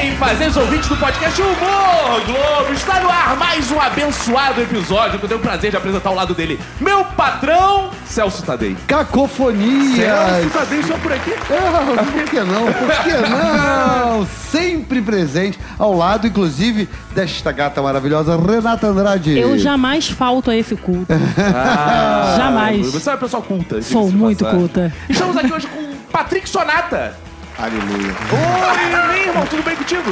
bem, fazendo os ouvintes do podcast Humor Globo? Está no ar mais um abençoado episódio que eu tenho o prazer de apresentar ao lado dele, meu patrão, Celso Tadei. Cacofonias! Celso Tadei só por aqui? Ah, por que não? Por que não? Sempre presente, ao lado, inclusive, desta gata maravilhosa, Renata Andrade. Eu jamais falto a esse culto. Ah, Jamais. Você é uma pessoa culta. Sou muito passagem. culta. Estamos aqui hoje com Patrick Sonata. Aleluia. Oi, irmão, tudo bem contigo?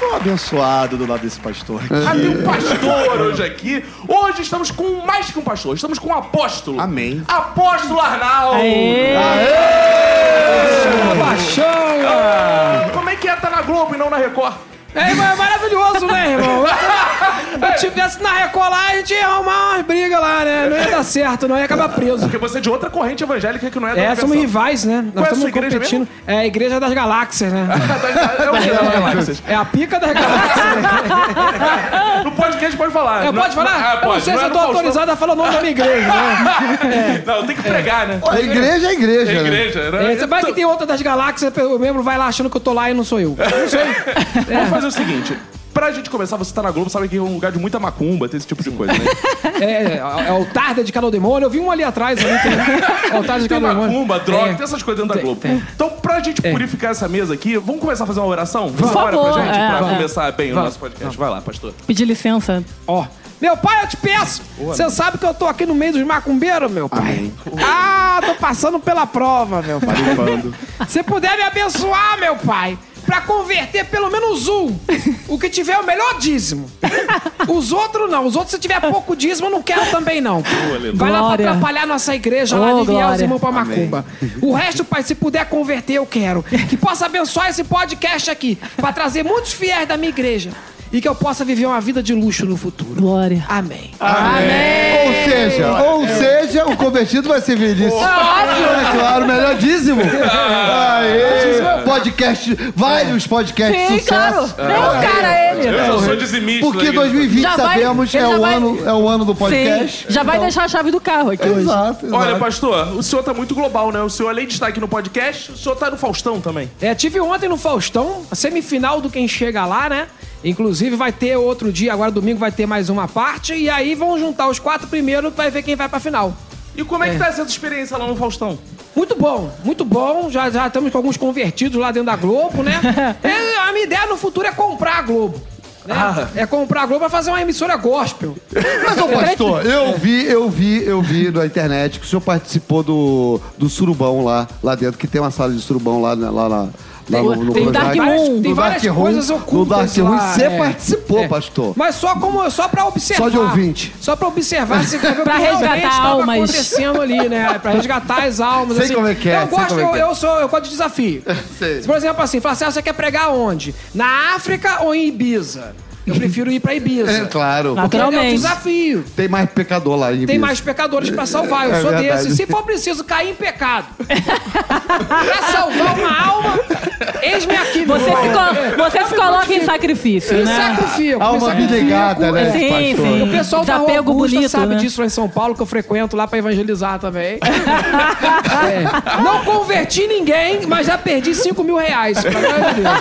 Tô abençoado do lado desse pastor aqui. Ah, tem um pastor hoje aqui. Hoje estamos com mais que um pastor, estamos com um apóstolo. Amém. Apóstolo Arnaldo. Aê! Ah, Como é que é estar na Globo e não na Record? É, mas é maravilhoso, né, irmão? Se eu tivesse na Record lá, a gente ia arrumar umas brigas lá, né? Não ia dar certo, não ia acabar preso. Porque você é de outra corrente evangélica que não é da É, somos rivais, né? Qual é a Nós sua estamos igreja competindo. É a Igreja das Galáxias, né? É o que das galáxias? É a pica das galáxias. No podcast pode falar. É, pode falar? Ah, eu pode. não sei Não se é eu no tô Faustão. autorizado a falar o nome da minha igreja, né? Não, tem que pregar, né? A igreja é igreja, É né? igreja, né? É, você vai que tem outra das galáxias, o membro vai lá achando que eu tô lá e não sou eu. Não sou eu. Vamos fazer o seguinte. Pra gente começar, você tá na Globo, sabe que é um lugar de muita macumba, tem esse tipo de coisa, né? É, é altar dedicado ao demônio. Eu vi um ali atrás. Ali, tem, altar dedicado ao demônio. macumba, droga, É. tem essas coisas dentro da Globo. tem. Então, pra gente purificar essa mesa aqui, vamos começar a fazer uma oração? Por ora favor, pra gente, é, pra é. começar bem o Vamos. nosso podcast. Vai lá, pastor. Pedir licença. Ó. Meu pai, eu te peço. Você sabe que eu tô aqui no meio dos macumbeiros, meu pai. Ah, tô passando pela prova, meu pai. Se puder me abençoar, meu pai, pra converter pelo menos um. O que tiver o melhor dízimo. Os outros não. Os outros, se tiver pouco dízimo, eu não quero também, não. Vai lá pra Glória. atrapalhar nossa igreja, lá Ô, aliviar os irmãos pra macumba. O resto, pai, se puder converter, eu quero. Que possa abençoar esse podcast aqui, pra trazer muitos fiéis da minha igreja. E que eu possa viver uma vida de luxo no futuro. Glória. Amém. Ou seja, ou seja, o convertido vai ser feliz. É claro, o melhor dízimo. Aê, podcast, vários podcasts de Sim, sucesso. claro. Nem o cara ele. Eu sou dizimista. Porque né? 2020, Já vai- sabemos, é o, vai- ano, é o ano do podcast. Sim, já vai deixar a chave do carro aqui hoje. Exato, exato. Olha, pastor, o senhor tá muito global, né? O senhor, além de estar aqui no podcast, o senhor tá no Faustão também. É, tive ontem no Faustão, a semifinal do Quem Chega Lá, né? Inclusive vai ter outro dia, agora domingo vai ter mais uma parte. E aí vão juntar os quatro primeiros vai ver quem vai pra final. E como é que tá essa experiência lá no Faustão? Muito bom, muito bom. Já, já estamos com alguns convertidos lá dentro da Globo, né? É, a minha ideia no futuro é comprar a Globo. né? Ah. É comprar a Globo pra fazer uma emissora gospel. Mas, ô pastor, eu vi, eu vi, eu vi na internet que o senhor participou do, do surubão lá, lá dentro, que tem uma sala de surubão lá, né, lá, lá no, no tem. Dark Moon. No Tem Dark várias Room, coisas No ocultas Dark Room, lá, você é. participou, É. pastor. Mas só como só para observar. Só de ouvinte. Só para observar se pra Pra resgatar almas. acontecendo ali, né? Pra resgatar as almas. Sei assim. como é que é, Eu gosto, é eu, é. eu sou, eu gosto de desafio. Sei. Se, por exemplo, assim, falar assim, ah, você quer pregar onde? Na África ou em Ibiza? Eu prefiro ir pra Ibiza. É, claro. Porque é um Naturalmente. desafio. Tem mais pecador lá em Tem Ibiza. mais pecadores pra salvar. Eu É sou verdade. desse. Se for preciso cair em pecado pra salvar uma alma, eis-me aqui, Você se, você se coloca em sacrifício, né? sacrifico. Alma abnegada, né, é. Sim, pastor? sim. O pessoal da Rua Augusta bonito, sabe né? disso lá em São Paulo, que eu frequento lá pra evangelizar também. É. Não converti ninguém, mas já perdi 5 mil reais. Pra glória de Deus.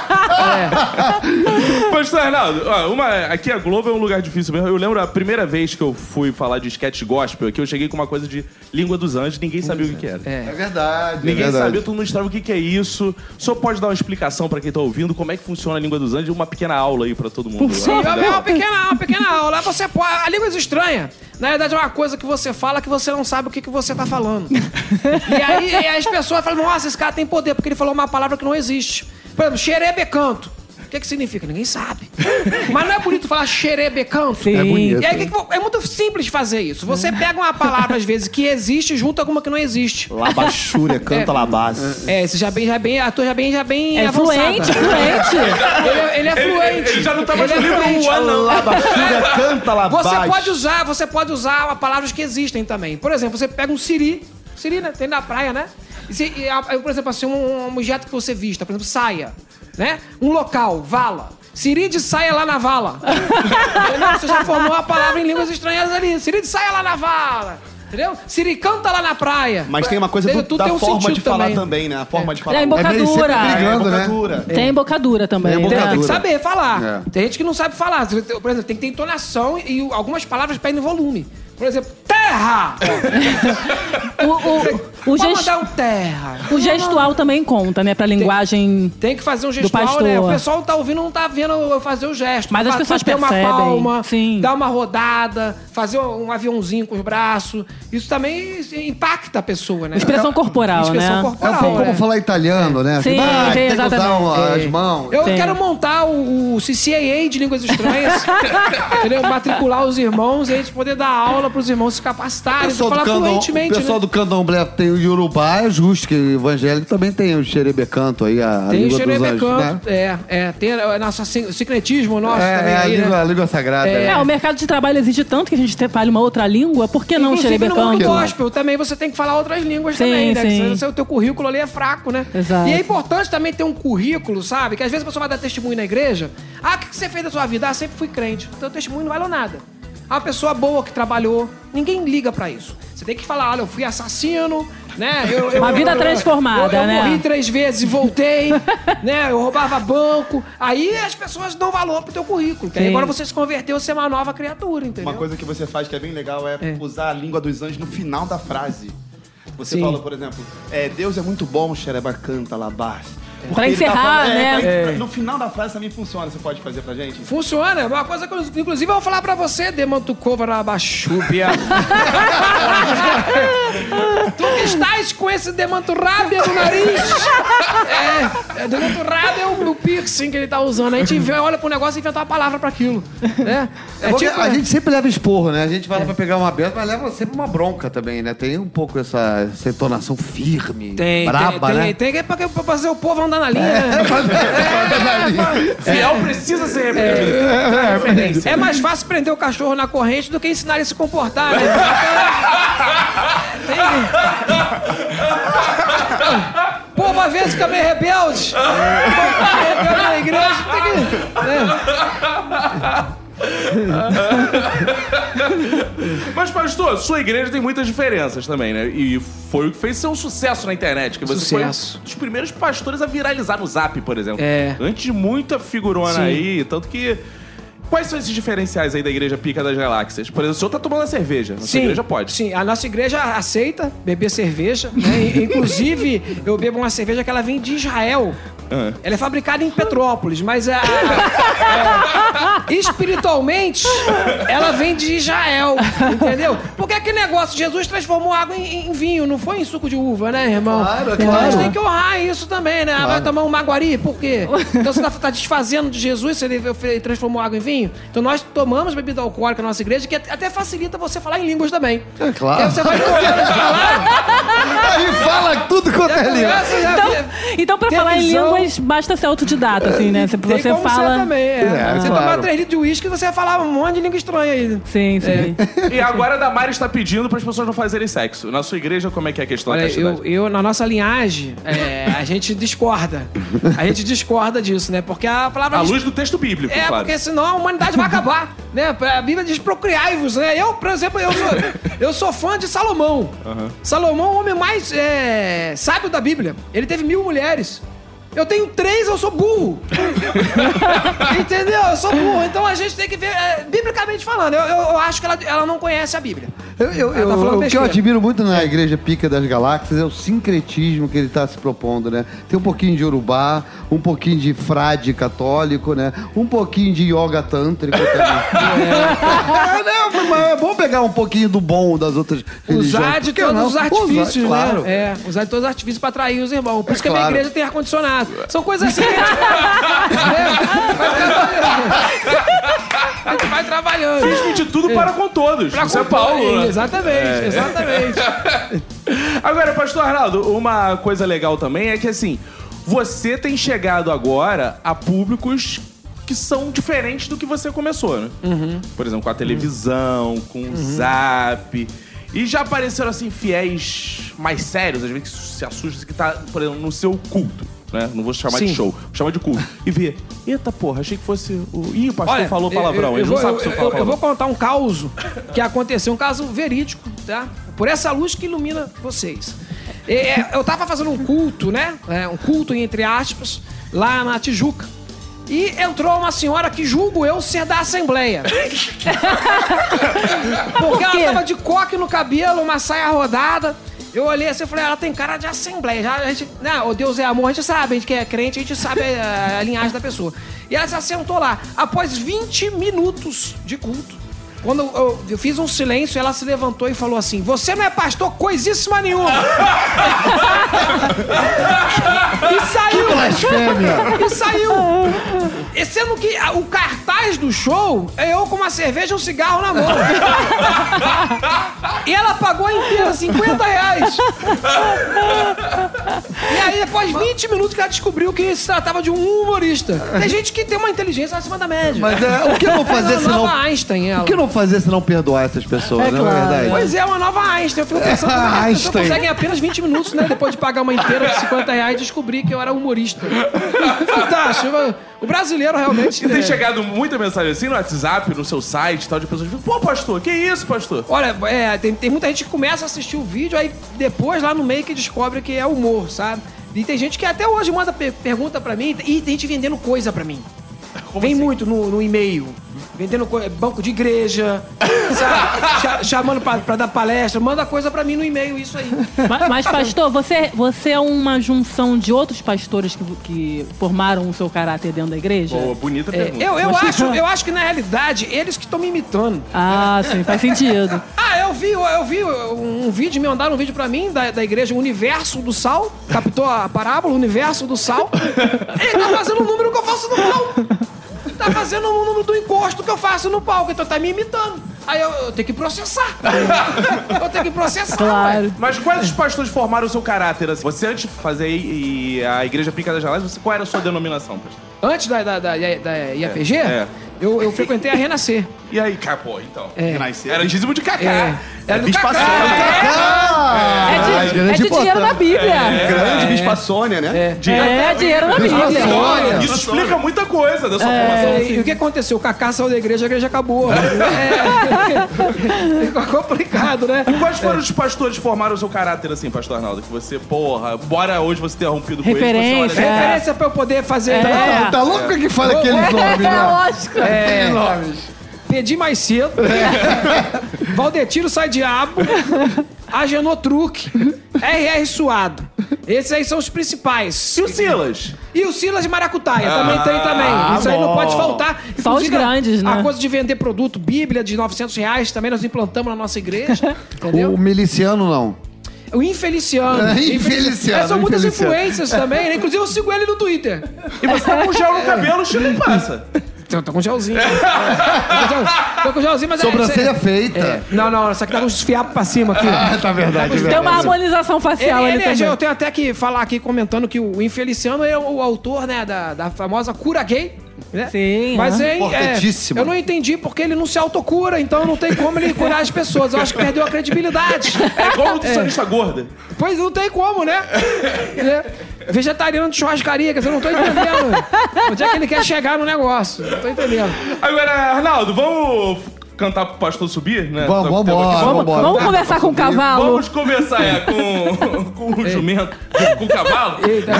É. Pastor Arnaldo, ó, uma, aqui a Globo é um lugar difícil mesmo. Eu lembro a primeira vez que eu fui falar de sketch gospel, que eu cheguei com uma coisa de língua dos anjos, ninguém sabia o que, que era. É verdade, é Ninguém verdade. sabia, todo mundo estava o que, que é isso. O senhor pode dar uma explicação pra quem tá ouvindo como é que funciona a língua dos anjos? Uma pequena aula aí pra todo mundo. Sim, é uma pequena, uma pequena aula. Você pode, a língua estranha. Na verdade, é uma coisa que você fala que você não sabe o que, que você tá falando. e aí e aí as pessoas falam, nossa, esse cara tem poder, porque ele falou uma palavra que não existe. Por exemplo, xerebecanto. O que, que significa? Ninguém sabe. Mas não é bonito falar xerebecanto? Sim. É bonito. E aí, que que vo- é muito simples fazer isso. Você pega uma palavra, às vezes, que existe e junta com uma que não existe. Labachúria, canta É. labás. É, esse já bem, já bem, ator já bem, já bem É avançado. fluente, fluente. Ele, é- ele é Ele- fluente. ele já não tá mais Ele no é livro um ano, Labachúria, canta labás. Você pode usar, você pode usar palavras que existem também. Por exemplo, você pega um siri, siri, né? Tem na praia, né? E se- e a- por exemplo, assim, um, um objeto que você vista, por exemplo, saia, né? Um local, vala. Siri de saia lá na vala. Entendeu? Você já formou a palavra em línguas estranhas ali. Siri de saia lá na vala. Entendeu? Siricão tá lá na praia. Mas tem uma coisa do- Tudo da tem um forma de sentido falar também. também, né? A forma de falar. É, É meio sempre embocadura. brigando, né? embocadura. Tem embocadura também. Tem né? Tem que embocadura. saber falar. É. Tem gente que não sabe falar. Por exemplo, tem que ter entonação e algumas palavras perdem volume. Por exemplo, terra! O, o, o, gest- mandar um terra. o gestual também conta, né? Pra linguagem. Tem que fazer um gestual, pastor. né? O pessoal tá ouvindo, não tá vendo eu fazer o gesto. Mas as Fa- pessoas bater uma percebem, palma, sim. dar uma rodada, fazer um aviãozinho com os braços. Isso também impacta a pessoa, né? Expressão corporal, Expressão né? É um corporal. como né? falar italiano, né? Sim, Ah, sim, tem que usar exatamente. uma- as mãos. Eu Sim. quero montar o, o CCAA de línguas estranhas, entendeu? Matricular os irmãos e a gente poder dar aula pros irmãos se O capacitarem, pessoal, do falar candom, o fluentemente, pessoal né? do candomblé tem o Yorubá, é justo, que o evangélico também tem o xerebecanto aí, a, a Tem o língua dos anjos, xerebecanto, né? é, é, tem o nosso sin- secretismo nosso É, também é a, aí, língua, né? a língua sagrada. É. né? É, o mercado de trabalho exige tanto que a gente te- fale uma outra língua, por que não Inclusive no mundo xerebecanto? gospel também você tem que falar outras línguas Sim, também, né? sim. Porque se o teu currículo ali é fraco, né? Exato. E é importante também ter um currículo, sabe? Que às vezes a pessoa vai dar testemunho na igreja. Ah, o que você fez da sua vida? Ah, sempre fui crente. Então o testemunho não valeu nada. Ah, Uma pessoa boa que trabalhou, ninguém liga pra isso. Você tem que falar, olha, eu fui assassino, né? Eu- eu- Uma vida eu- transformada, eu, eu né? morri três vezes e voltei, né? Eu roubava banco. Aí as pessoas dão valor pro teu currículo. Que aí Sim. agora você se converteu, você é uma nova criatura, entendeu? Uma coisa que você faz que é bem legal é, usar a língua dos anjos no final da frase. Você Sim. fala, por exemplo, é, Deus é muito bom, xereba canta, labás. Porque Pra ele tá encerrar, né? pra- pra- No final da frase também funciona. Você pode fazer pra gente? Funciona, é uma coisa que eu, inclusive eu vou falar pra você, Demantukova Rabachúbia. tu que estás com esse demanturrábia no nariz. É, é demanturrábia é o, o piercing que ele tá usando. A gente vê- olha pro negócio e inventa uma palavra pra aquilo. Né? É porque a gente sempre leva esporro, né? A gente vai lá pra pegar uma benção, mas leva sempre uma bronca também, né? Tem um pouco essa, essa entonação firme, tem, braba, tem, né? tem, tem, que pra, pra fazer o povo andar na linha, né? Fiel precisa ser referência. É mais fácil prender o cachorro na corrente do que ensinar ele a se comportar, né? Tem- Povo às vezes fica meio rebelde. Povo rebelde na igreja, tem que. né? Mas, pastor, sua igreja tem muitas diferenças também, né? E foi o que fez ser um sucesso na internet. Que você Sucesso. foi um dos primeiros pastores a viralizar no Zap, por exemplo. É. Antes de muita figurona Sim. aí, tanto que... Quais são esses diferenciais aí da igreja Pica das Galáxias? Por exemplo, o senhor tá tomando a cerveja. Na sua igreja pode. Sim, a nossa igreja aceita beber cerveja. Né? Inclusive, eu bebo uma cerveja que ela vem de Israel. Ah. Ela é fabricada em Petrópolis, mas a, é, espiritualmente ela vem de Israel, entendeu? Porque aquele negócio, Jesus transformou água em, em vinho, não foi em suco de uva, né, irmão? Claro, então a gente claro. tem que honrar isso também, né? Vai tomar um maguari, por quê? Então você tá, tá desfazendo de Jesus, se ele ele transformou água em vinho. Então nós tomamos bebida alcoólica na nossa igreja, que até facilita você falar em línguas também. É claro. Aí você vai falar. Aí fala tudo quanto é língua. Então, então pra falar em visão. Línguas, basta ser autodidata, assim, né? Você, Tem você como fala. ser também, é. É, você claro. tomar 3 litros de uísque, você vai falar um monte de língua estranha aí. Sim, sim. E agora a Damares está pedindo para as pessoas não fazerem sexo. Na sua igreja, como é que é a questão da Olha, castidade? eu, eu, na nossa linhagem, é, a gente discorda. A gente discorda disso, né? Porque a palavra... À luz do texto bíblico, É, claro. porque senão a humanidade vai acabar, né? A Bíblia diz procriai-vos, né? Eu, por exemplo, eu sou, eu sou fã de Salomão. Salomão é o homem mais é, sábio da Bíblia. Ele teve mil mulheres. Eu tenho três, eu sou burro. Entendeu? Eu sou burro. Então a gente tem que ver, é, biblicamente falando, eu, eu, eu acho que ela, ela não conhece a Bíblia. Eu, eu, tá eu- falando o que eu admiro muito na Igreja Pica das Galáxias é o sincretismo que ele está se propondo, né? Tem um pouquinho de urubá, um pouquinho de frade católico, né? Um pouquinho de yoga tântrico também. É, não, mas é bom pegar um pouquinho do bom das outras religiões. Usar de todos não? os artifícios, Usar, claro. né? É, usar de todos os artifícios pra atrair os irmãos. Por isso que a minha claro. igreja tem ar-condicionado. São coisas assim que a gente... É, vai trabalhando. Fiz de tudo para com todos. Pra é compor. Paulo, né? Exatamente, exatamente. Agora, pastor Arnaldo, uma coisa legal também é que assim, você tem chegado agora a públicos que são diferentes do que você começou, né? Por exemplo, com a televisão, com o zap. E já apareceram assim fiéis mais sérios, às vezes que se assustam que tá, por exemplo, no seu culto. Né? Não vou chamar de Sim. show, vou chamar de culto. E vê, eita porra, achei que fosse o. Ih, o pastor falou palavrão, eu, ele eu não vou, sabe eu, se eu eu, falo eu vou contar um caso que aconteceu, um caso verídico, tá? por essa luz que ilumina vocês. É, eu tava fazendo um culto, né? É, um culto, entre aspas, lá na Tijuca. E entrou uma senhora que julgo eu ser da Assembleia. Porque ela quê? tava de coque no cabelo, uma saia rodada. Eu olhei assim e falei, ela tem cara de Assembleia. Já, a gente, não, o Deus é amor, a gente sabe, a gente que é crente, a gente sabe a, a linhagem da pessoa. E ela se assentou lá. Após 20 minutos de culto, quando eu, eu fiz um silêncio, ela se levantou e falou assim: Você não é pastor coisíssima nenhuma. e saiu. Blasfêmia. E saiu. E sendo que o cartaz do show é eu com uma cerveja e um cigarro na mão. e ela pagou inteira, 50 reais. E aí, depois de 20 minutos que ela descobriu que se tratava de um humorista. Tem gente que tem uma inteligência acima da média. Mas é, o que eu vou fazer se não... Einstein, ela. O que eu não fazer se não perdoar essas pessoas, É não é claro. verdade? Pois é, uma nova Einstein. Eu fico pensando como é que as pessoas Einstein. em apenas 20 minutos, né? Depois de pagar uma inteira de 50 reais e descobrir que eu era humorista. Fantástico. O brasileiro realmente. E tem é- chegado muita mensagem assim no WhatsApp, no seu site e tal, de pessoas que falam, pô, pastor, que isso, pastor? Olha, é, tem, tem muita gente que começa a assistir o vídeo, aí depois lá no meio que descobre que é humor, sabe? E tem gente que até hoje manda per- pergunta pra mim e tem gente vendendo coisa pra mim. Vem assim? muito no, no e-mail. Vendendo co- banco de igreja, sabe? Cha- chamando pra, pra dar palestra. Manda coisa pra mim no e-mail, isso aí. Ma- Mas, pastor, você, você é uma junção de outros pastores que, que formaram o seu caráter dentro da igreja? Pô, bonita É, pergunta. eu, eu, acho, eu acho que na realidade eles que estão me imitando. Ah, sim, faz sentido. Ah, eu vi, eu vi um vídeo, me mandaram um vídeo pra mim da, da igreja Universo do Sal. Captou a parábola, Universo do Sal. Ele tá fazendo o número que eu faço no palco. Tá fazendo o número do encosto que eu faço no palco. Então tá me imitando. Aí eu, eu tenho que processar. Eu tenho que processar. Claro. ué. Mas quais os pastores formaram o seu caráter? Assim? Você, antes de fazer e- e a Igreja Pica das Galáxias, você, qual era a sua denominação, pastor? Antes da, da, da, da IAPG, É. Eu, eu frequentei a Renascer. E aí, cara, pô, então. Renascer. Era dízimo de cacá. É. Era do Bispa Cacá. É de, é de dinheiro na Bíblia. Grande Bispa Sônia, né? É, dinheiro na Bíblia. Sônia. Isso explica muita coisa da sua É, formação. e o que aconteceu? O Cacá saiu da igreja, a igreja acabou. É, ficou complicado, né? Quais foram os pastores que formaram o seu caráter assim, pastor Arnaldo? Que você, porra, bora hoje você ter rompido com eles. Referência. Você olha, É. Referência pra eu poder fazer. É. Tá louco que fala aqueles nomes, É, né? lógico. Aqueles nomes. Pedi mais cedo. Valdetiro sai diabo. Agenor truque. RR suado. Esses aí são os principais. E o Silas? E o Silas de Maracutaia também tem também. Isso aí não pode faltar. Só os Inclusive, grandes, né? A coisa de vender produto, Bíblia de 900 reais, também nós implantamos na nossa igreja. Entendeu? O miliciano não. O Infeliciano. É, Infeliciano, É, são muitas Infeliciano. influências também, né? Inclusive eu sigo ele no Twitter. E você tá com gel no cabelo, o Chile passa. Tô, tô com gelzinho. tô, com gel- tô com gelzinho, mas Sobrancelha é... feita. é- Não, não, só que tá com os fiapos pra cima aqui. Ah, tá verdade, é Tem uma harmonização facial Ele, ali ele é- também. eu tenho até que falar aqui, comentando que o Infeliciano é o autor, né, da, da famosa cura gay. Né? Sim, Mas é, é, eu não entendi porque ele não se autocura, então não tem como ele curar as pessoas. Eu acho que perdeu a credibilidade. É igual nutricionista gorda. Pois não tem como, né? É. Vegetariano de churrascaria, quer dizer, eu não tô entendendo. Onde é que ele quer chegar no negócio? Não tô entendendo. Agora, Arnaldo, vamos cantar pro pastor subir, né? Vamos, Tá- vamos. Vamos, vamos conversar com o cavalo? Vamos começar é, com, com o jumento, com o cavalo. Eita,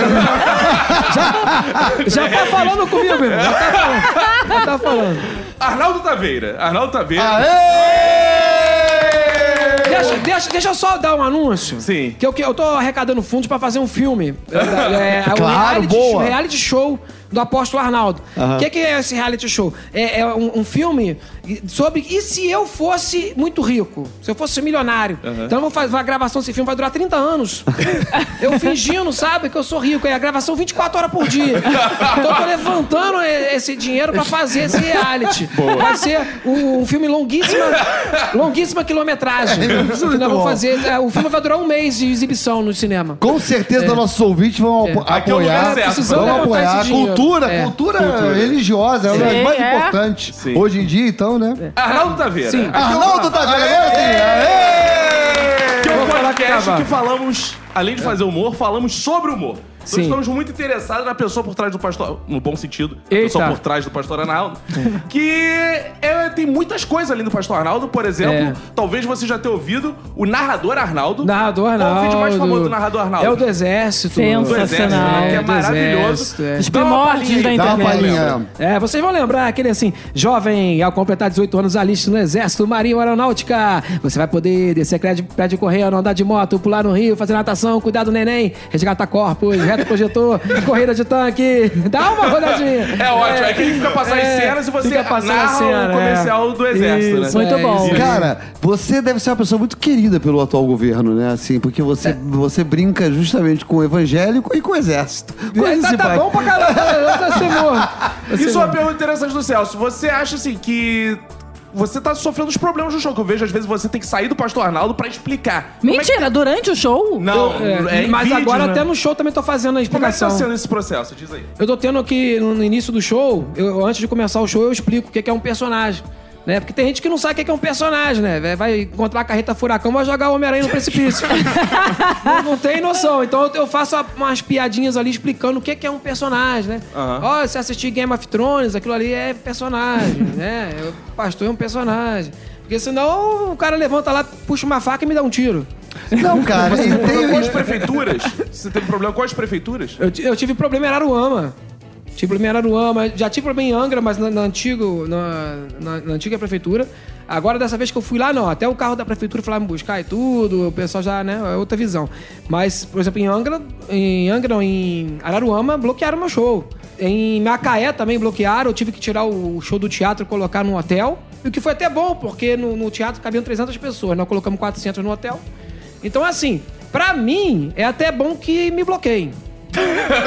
já, já tá falando comigo, irmão. Já tá falando. Já tá falando. Arnaldo Taveira. Arnaldo Taveira. Deixa, deixa, deixa eu só dar um anúncio. Sim. Que eu, que eu tô arrecadando fundos pra fazer um filme. É, é, um Claro, reality, boa. reality show do Apóstolo Arnaldo. O que, que é esse reality show? É, é um, um filme sobre. E se eu fosse muito rico? Se eu fosse milionário? Então eu vou fazer. A gravação desse filme vai durar 30 anos. eu fingindo, sabe, que eu sou rico. É a gravação 24 horas por dia. Então eu tô levantando esse dinheiro pra fazer esse reality. Vai ser um, um filme longuíssima, longuíssima quilometragem. que nós muito vamos fazer. É, O filme vai durar um mês de exibição no cinema. Com certeza nossos ouvintes vão apo- Aqui é o lugar apoiar. certo. Precisamos levantar apoiar. Cultura, É. cultura, religiosa, é uma das Sim, mais é. importantes. Sim. Hoje em dia, então, né? Arnaldo Taveira. Sim. É Arnaldo vendo agora sim. Aê! Que é um podcast que falamos, além de fazer humor, falamos sobre humor. Nós estamos muito interessados na pessoa por trás do pastor, no bom sentido, a Eita. pessoa por trás do pastor Arnaldo, que é, tem muitas coisas além do pastor Arnaldo, por exemplo, É. talvez você já tenha ouvido o narrador Arnaldo. Narrador Qual Arnaldo. o vídeo mais famoso do narrador Arnaldo? É o do Exército. do Exército, Sensacional. né, que é do maravilhoso. Exército, é. Os primórdios da aí, Dá uma internet. É, vocês vão lembrar aquele assim, jovem, ao completar 18 anos, aliste no Exército Marinho Aeronáutica. Você vai poder descer prédio, prédio correndo, andar de moto, pular no rio, fazer natação, cuidar do neném, resgatar corpos, reto projetor, corrida de tanque. Dá uma rodadinha. É ótimo, é que ele fica passando as É, cenas e você fica passando a narra cena, o é. comercial do Exército, Isso, né? Muito é, bom. Cara, você deve ser uma pessoa muito querida pelo atual governo, né? Assim, porque você, você brinca justamente com o evangélico e com o exército. Coisas Tá, tá bom pra caramba. Isso é uma pergunta interessante do Celso. Você acha assim que você tá sofrendo os problemas do show? Que eu vejo, às vezes, você tem que sair do pastor Arnaldo pra explicar. Como é que- Mentira, durante o show? Não, é, em mas vídeos, agora né? até no show também tô fazendo a Como é que explicação. tá sendo esse processo? Diz aí. Eu tô tendo que, no início do show, eu- antes de começar o show, eu explico o que é um personagem. Né? Porque tem gente que não sabe o que é um personagem, né? Vai- encontrar a carreta furacão, vai jogar o Homem-Aranha no precipício. não, não tem noção. Então eu- faço umas piadinhas ali explicando o que que é um personagem, né? Ó, se assistir Game of Thrones, aquilo ali é personagem, né? O pastor é um personagem. Porque senão o cara levanta lá, puxa uma faca e me dá um tiro. Não, cara, e tem, Quais prefeituras? Você teve problema com as prefeituras? Eu, eu tive problema em Araruama. Tive problema em Araruama. Já tive problema em Angra, mas na, na antigo, na, na- na antiga prefeitura. Agora, dessa vez que eu fui lá, não. Até o carro da prefeitura foi lá me buscar e tudo. O pessoal já, né? É outra visão. Mas, por exemplo, em Angra, em Angra, não, em Araruama, bloquearam meu show. Em Macaé também bloquearam. Eu tive que tirar o show do teatro e colocar num hotel. O que foi até bom, porque no, no teatro cabiam 300 pessoas. Nós colocamos 400 no hotel. Então, assim, pra mim, é até bom que me bloqueiem.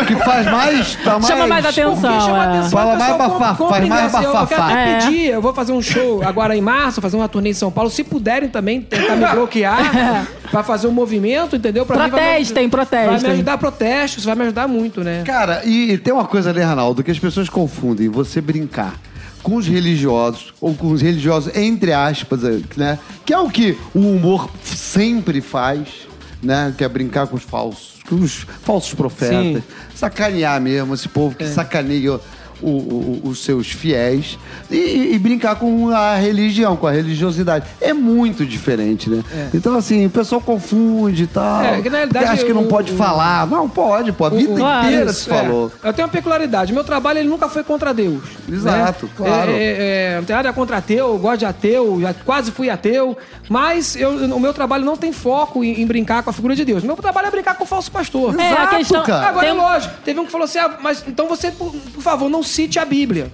Que faz mais, tá mais... Chama mais atenção. Chama é. atenção, Fala pessoal mais bafafá, faz mais ingresso. Eu- Eu quero bafafá. até É. pedir, eu vou fazer um show agora em março, fazer uma turnê em São Paulo. Se puderem também tentar me bloquear pra fazer um movimento, entendeu? Pra mim vai Protestem, protestem. Vai me ajudar a protesto, isso vai me ajudar muito, né? Cara, e tem uma coisa ali, Ronaldo, que as pessoas confundem. Você brincar com os religiosos, ou com os religiosos, entre aspas, né? Que é o que o humor sempre faz, né? Que é brincar com os falsos, com os falsos profetas. Sim. Sacanear mesmo esse povo que sacaneia o- o- os seus fiéis e, e brincar com a religião, com a religiosidade. É muito diferente, né? Então, assim, o pessoal confunde e tal. É, que na realidade acha que não o- pode o- falar. Não, pode, pô. A vida inteira Isso, se falou. é. Eu tenho uma peculiaridade. Meu trabalho ele nunca foi contra Deus. Exato, né? claro. É, é, é, não tem nada contra ateu, eu gosto de ateu, já quase fui ateu. Mas eu, o meu trabalho não tem foco em, em brincar com a figura de Deus. Meu trabalho é brincar com o falso pastor. É, a Exato, questão. cara. Agora tem é lógico. Teve um que falou assim: ah, mas então você, por, por favor, não cite a Bíblia.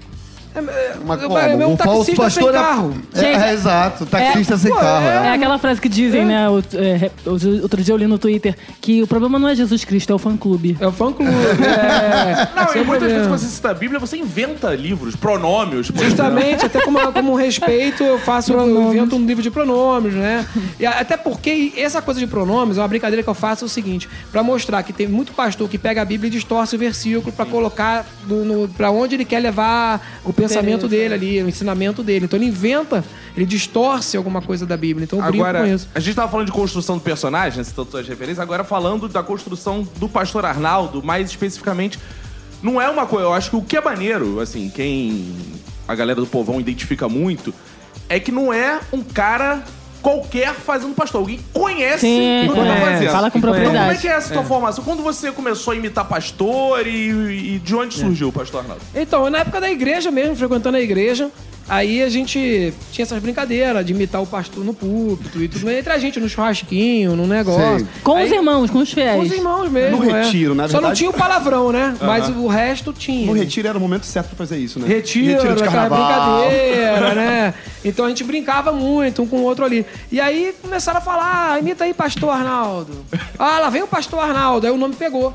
É, é, Mas eu- como? é meu o falso pastor carro. é... É, exato, taxista sem pô, carro. é- É É. aquela frase que dizem, né? o- é, outro outro dia eu li no Twitter que o problema não é Jesus Cristo, é o fã-clube. É o fã clube. É, Não, e muitas vezes quando você cita a Bíblia, você inventa livros, pronômios. por exemplo. Justamente, até como, como um respeito, eu faço, eu invento um livro de pronomes, né? E até porque essa coisa de pronomes é uma brincadeira que eu faço é o seguinte, pra mostrar que tem muito pastor que pega a Bíblia e distorce o versículo pra colocar pra onde ele quer levar o pensamento dele ali, o ensinamento dele. Então ele inventa, ele distorce alguma coisa da Bíblia. Então eu Agora, com isso. a gente tava falando de construção do personagem, né, citando suas referências, agora falando da construção do pastor Arnaldo, mais especificamente, não é uma coisa, eu acho que o que é maneiro, assim, quem a galera do povão identifica muito, é que não é um cara qualquer fazendo pastor, alguém conhece Sim, o que tá é, fazendo. fala com Então, como é propriedade. que é essa tua formação? Quando você começou a imitar pastor e, e de onde surgiu o pastor Arnaldo? Então, na época da igreja mesmo, frequentando a igreja, aí a gente tinha essas brincadeiras de imitar o pastor no púlpito e tudo, entre a gente, no churrasquinho, no negócio. Sei. Com Aí- os irmãos, com os Com os fiéis. irmãos mesmo. No é. retiro, na Só não verdade. tinha o palavrão, né? Mas o resto tinha. No retiro era o momento certo pra fazer isso, né? Retiro, de aquela carnaval. brincadeira, né? Então a gente brincava muito um com o outro ali. E aí começaram a falar, ah, imita aí pastor Arnaldo. Ah, lá vem o pastor Arnaldo. Aí o nome pegou.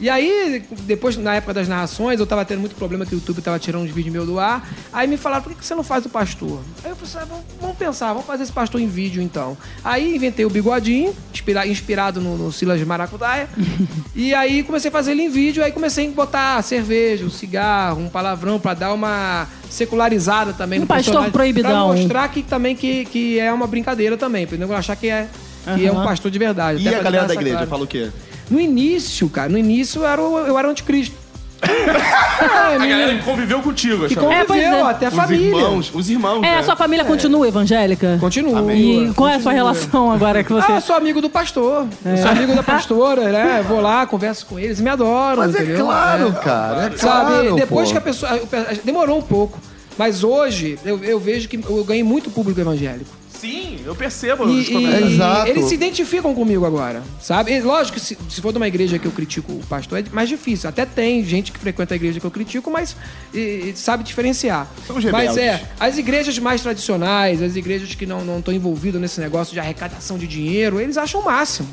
E aí, depois, na época das narrações, eu tava tendo muito problema que o YouTube tava tirando uns vídeos meus do ar. Aí me falaram, por que que você não faz o pastor? Aí eu falei, assim, ah, vamos, pensar, vamos fazer esse pastor em vídeo então. Aí inventei o bigodinho, inspira- inspirado no, no Silas de Maracutaia. e aí comecei a fazer ele em vídeo, aí comecei a botar cerveja, um cigarro, um palavrão pra dar uma secularizada também Um no pastor proibidão. Pra mostrar que também que, que é uma brincadeira também, pra não achar que é, que é um pastor de verdade. E a galera da igreja clara. fala o quê? No início, cara, no início eu era o, eu era o anticristo. A galera que conviveu contigo, Que achava. É, pois conviveu, é. até a Os família. irmãos, os irmãos, É, né? a sua família continua evangélica? Continua. E qual é a sua continua. relação agora que você... Ah, eu sou amigo do pastor. Eu sou amigo da pastora, né? Vou lá, converso com eles, me adoram, Mas é entendeu? claro, cara. É Sabe, claro, depois pô. que a pessoa. Demorou um pouco. Mas hoje eu, eu vejo que eu ganhei muito público evangélico. Sim, eu percebo. E, e-. Exato. eles se identificam comigo agora, sabe? E lógico que se, se for de uma igreja que eu critico o pastor, é mais difícil. Até tem gente que frequenta a igreja que eu critico, mas e- sabe diferenciar. Mas é, as igrejas mais tradicionais, as igrejas que não estão envolvidas nesse negócio de arrecadação de dinheiro, eles acham o máximo.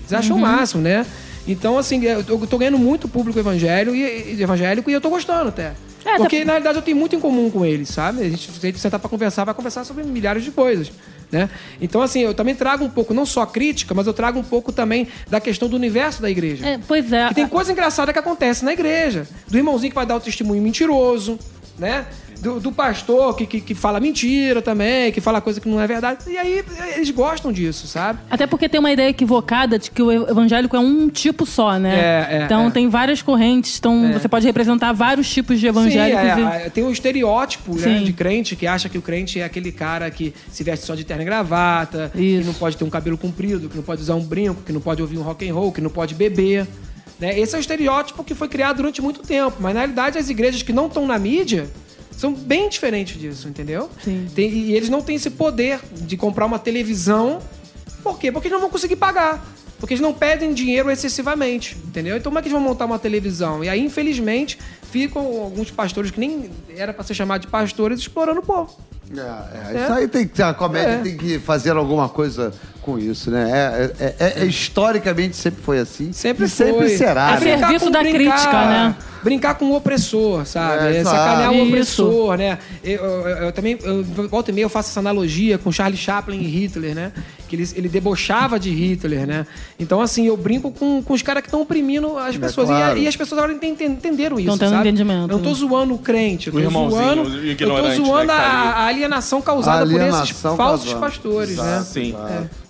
Eles acham o máximo, né? Então, assim, eu tô, ganhando muito público evangélico e, e- evangélico e eu tô gostando até. É, Porque, até- na realidade, eu tenho muito em comum com eles, sabe? A gente, se a gente sentar pra conversar, vai conversar sobre milhares de coisas, né? Então, assim, eu também trago um pouco, não só crítica, mas eu trago um pouco também da questão do universo da igreja. É, pois é. Que tem coisa engraçada que acontece na igreja. Do irmãozinho que vai dar o testemunho mentiroso, né? Do, do pastor que, que, que fala mentira também, que fala coisa que não é verdade. E aí, eles gostam disso, sabe? Até porque tem uma ideia equivocada de que o evangélico é um tipo só, né? É, é, então é. tem várias correntes, então você pode representar vários tipos de evangélicos. Sim, e- é, é, tem o estereótipo né, de crente que acha que o crente é aquele cara que se veste só de terno e gravata, que Isso. não pode ter um cabelo comprido, que não pode usar um brinco, que não pode ouvir um rock and roll, que não pode beber. Né? Esse é o estereótipo que foi criado durante muito tempo. Mas na realidade as igrejas que não estão na mídia são bem diferentes disso, entendeu? Sim. Tem- e eles não têm esse poder de comprar uma televisão. Por quê? Porque eles não vão conseguir pagar. Porque eles não pedem dinheiro excessivamente, entendeu? Então como é que eles vão montar uma televisão? E aí, infelizmente, ficam alguns pastores que nem era pra ser chamado de pastores explorando o povo. É, é, Isso aí tem que a comédia É. tem que fazer alguma coisa com isso, né? É, é- é- é- historicamente sempre foi assim. Sempre e sempre foi. será. A né? ser- serviço da crítica, né? Brincar com o opressor, sabe? É, É, exato. sacanear o Isso. opressor, né? Eu, eu- eu também, eu, volta e meia, eu faço essa analogia com Charlie Chaplin e Hitler, né? Que ele, ele debochava de Hitler, né? Então, assim, eu brinco com, com os caras que estão oprimindo as pessoas. E a- claro. E, as pessoas agora enten- entenderam isso, Tão tendo sabe? entendimento, Eu não tô né? zoando o crente, eu tô zoando, eu tô ignorante, zoando né, a, a alienação causada por esses Alienação falsos pastores, né? Sim.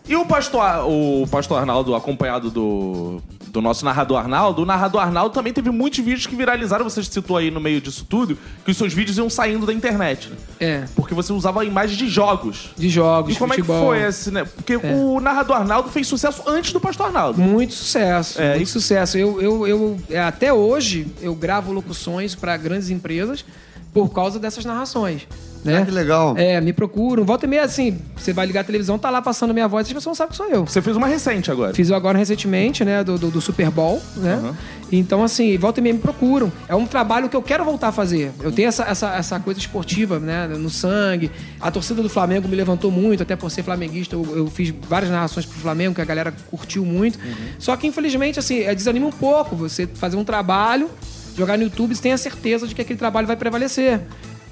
E o pastor, o pastor Arnaldo, acompanhado do, do nosso narrador Arnaldo, o narrador Arnaldo também teve muitos vídeos que viralizaram. Você citou aí no meio disso tudo, que os seus vídeos iam saindo da internet. Né? É. Porque você usava imagens de jogos. De jogos, E como futebol. é que foi esse, né? Porque o narrador Arnaldo fez sucesso antes do pastor Arnaldo. Muito sucesso, É, muito e- sucesso. Eu, eu, eu, é, até hoje, eu gravo locuções para grandes empresas por causa dessas narrações. Né? Ah, que legal. É, me procuram. Volta e meia, assim, você vai ligar a televisão, tá lá passando minha voz, as pessoas não sabem que sou eu. Você fez uma recente agora. Fiz agora recentemente, né, do, do, do Super Bowl, né? Então, assim, volta e meia me procuram. É um trabalho que eu quero voltar a fazer. Eu tenho essa, essa, essa coisa esportiva, né, no sangue. A torcida do Flamengo me levantou muito, até por ser flamenguista, eu, eu fiz várias narrações pro Flamengo, que a galera curtiu muito. Só que, infelizmente, assim, é, desanima um pouco você fazer um trabalho, jogar no YouTube, você tem a certeza de que aquele trabalho vai prevalecer.